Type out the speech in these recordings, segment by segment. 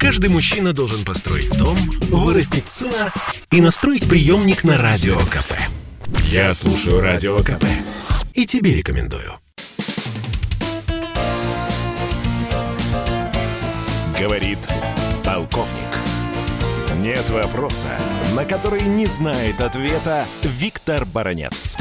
Каждый мужчина должен построить дом, вырастить сына и настроить приемник на Радио КП. Я слушаю Радио КП и тебе рекомендую. Говорит полковник. Нет вопроса, на который не знает ответа Виктор Баранец.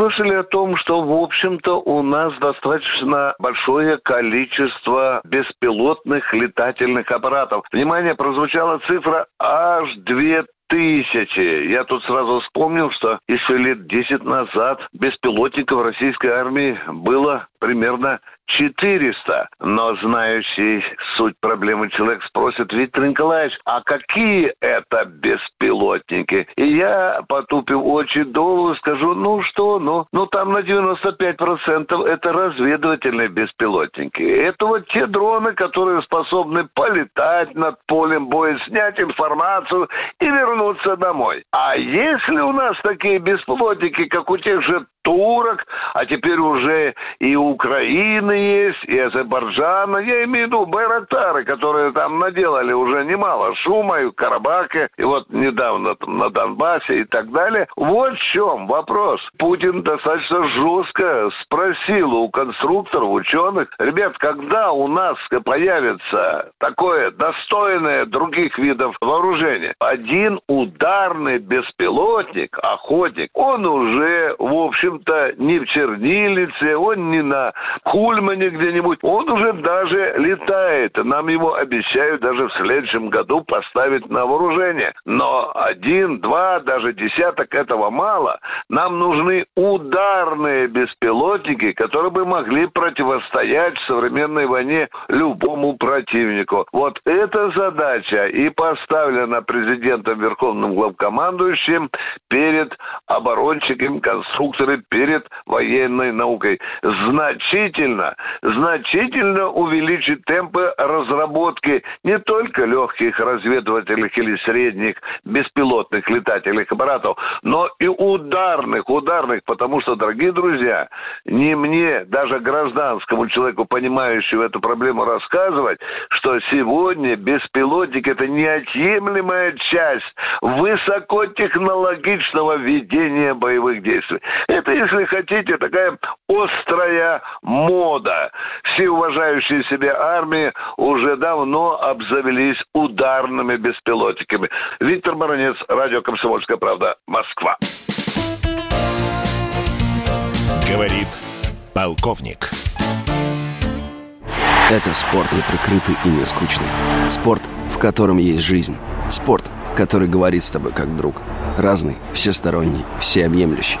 Мы услышали о том, что, в общем-то, у нас достаточно большое количество беспилотных летательных аппаратов. Внимание, прозвучала цифра аж две тысячи. Я тут сразу вспомнил, что еще лет десять назад беспилотников российской армии было примерно 400. Но знающий суть проблемы человек спросит, Виктор Николаевич, а какие это беспилотники? И я, потупив очень долго, скажу, ну что, ну, ну там на 95% это разведывательные беспилотники. Это вот те дроны, которые способны полетать над полем боя, снять информацию и вернуться домой. А если у нас такие беспилотники, как у тех же турок, а теперь уже и Украины есть, и Азербайджана. Я имею в виду байрактары, которые там наделали уже немало шума, и в Карабахе, и вот недавно там, на Донбассе и так далее. Вот в чем вопрос. Путин достаточно жестко спросил у конструкторов, ученых, ребят, когда у нас появится такое достойное других видов вооружения? Один ударный беспилотник, охотник, он уже, в общем общем-то, не в Чернилице, он не на Кульмане где-нибудь. Он уже даже летает. Нам его обещают даже в следующем году поставить на вооружение. Но один, два, даже десяток этого мало. Нам нужны ударные беспилотники, которые бы могли противостоять в современной войне любому противнику. Вот эта задача и поставлена президентом Верховным главкомандующим перед оборонщиками, конструкторами перед военной наукой. Значительно, значительно увеличить темпы разработки не только легких разведывательных или средних беспилотных летательных аппаратов, но и ударных, ударных, потому что, дорогие друзья, не мне, даже гражданскому человеку, понимающему эту проблему, рассказывать, что сегодня беспилотник – это неотъемлемая часть высокотехнологичного ведения боевых действий. Это это, если хотите, такая острая мода. Все уважающие себя армии уже давно обзавелись ударными беспилотниками. Виктор Баранец, радио «Комсомольская правда», Москва. Говорит полковник. Это спорт неприкрытый и не скучный. Спорт, в котором есть жизнь. Спорт, который говорит с тобой как друг. Разный, всесторонний, всеобъемлющий.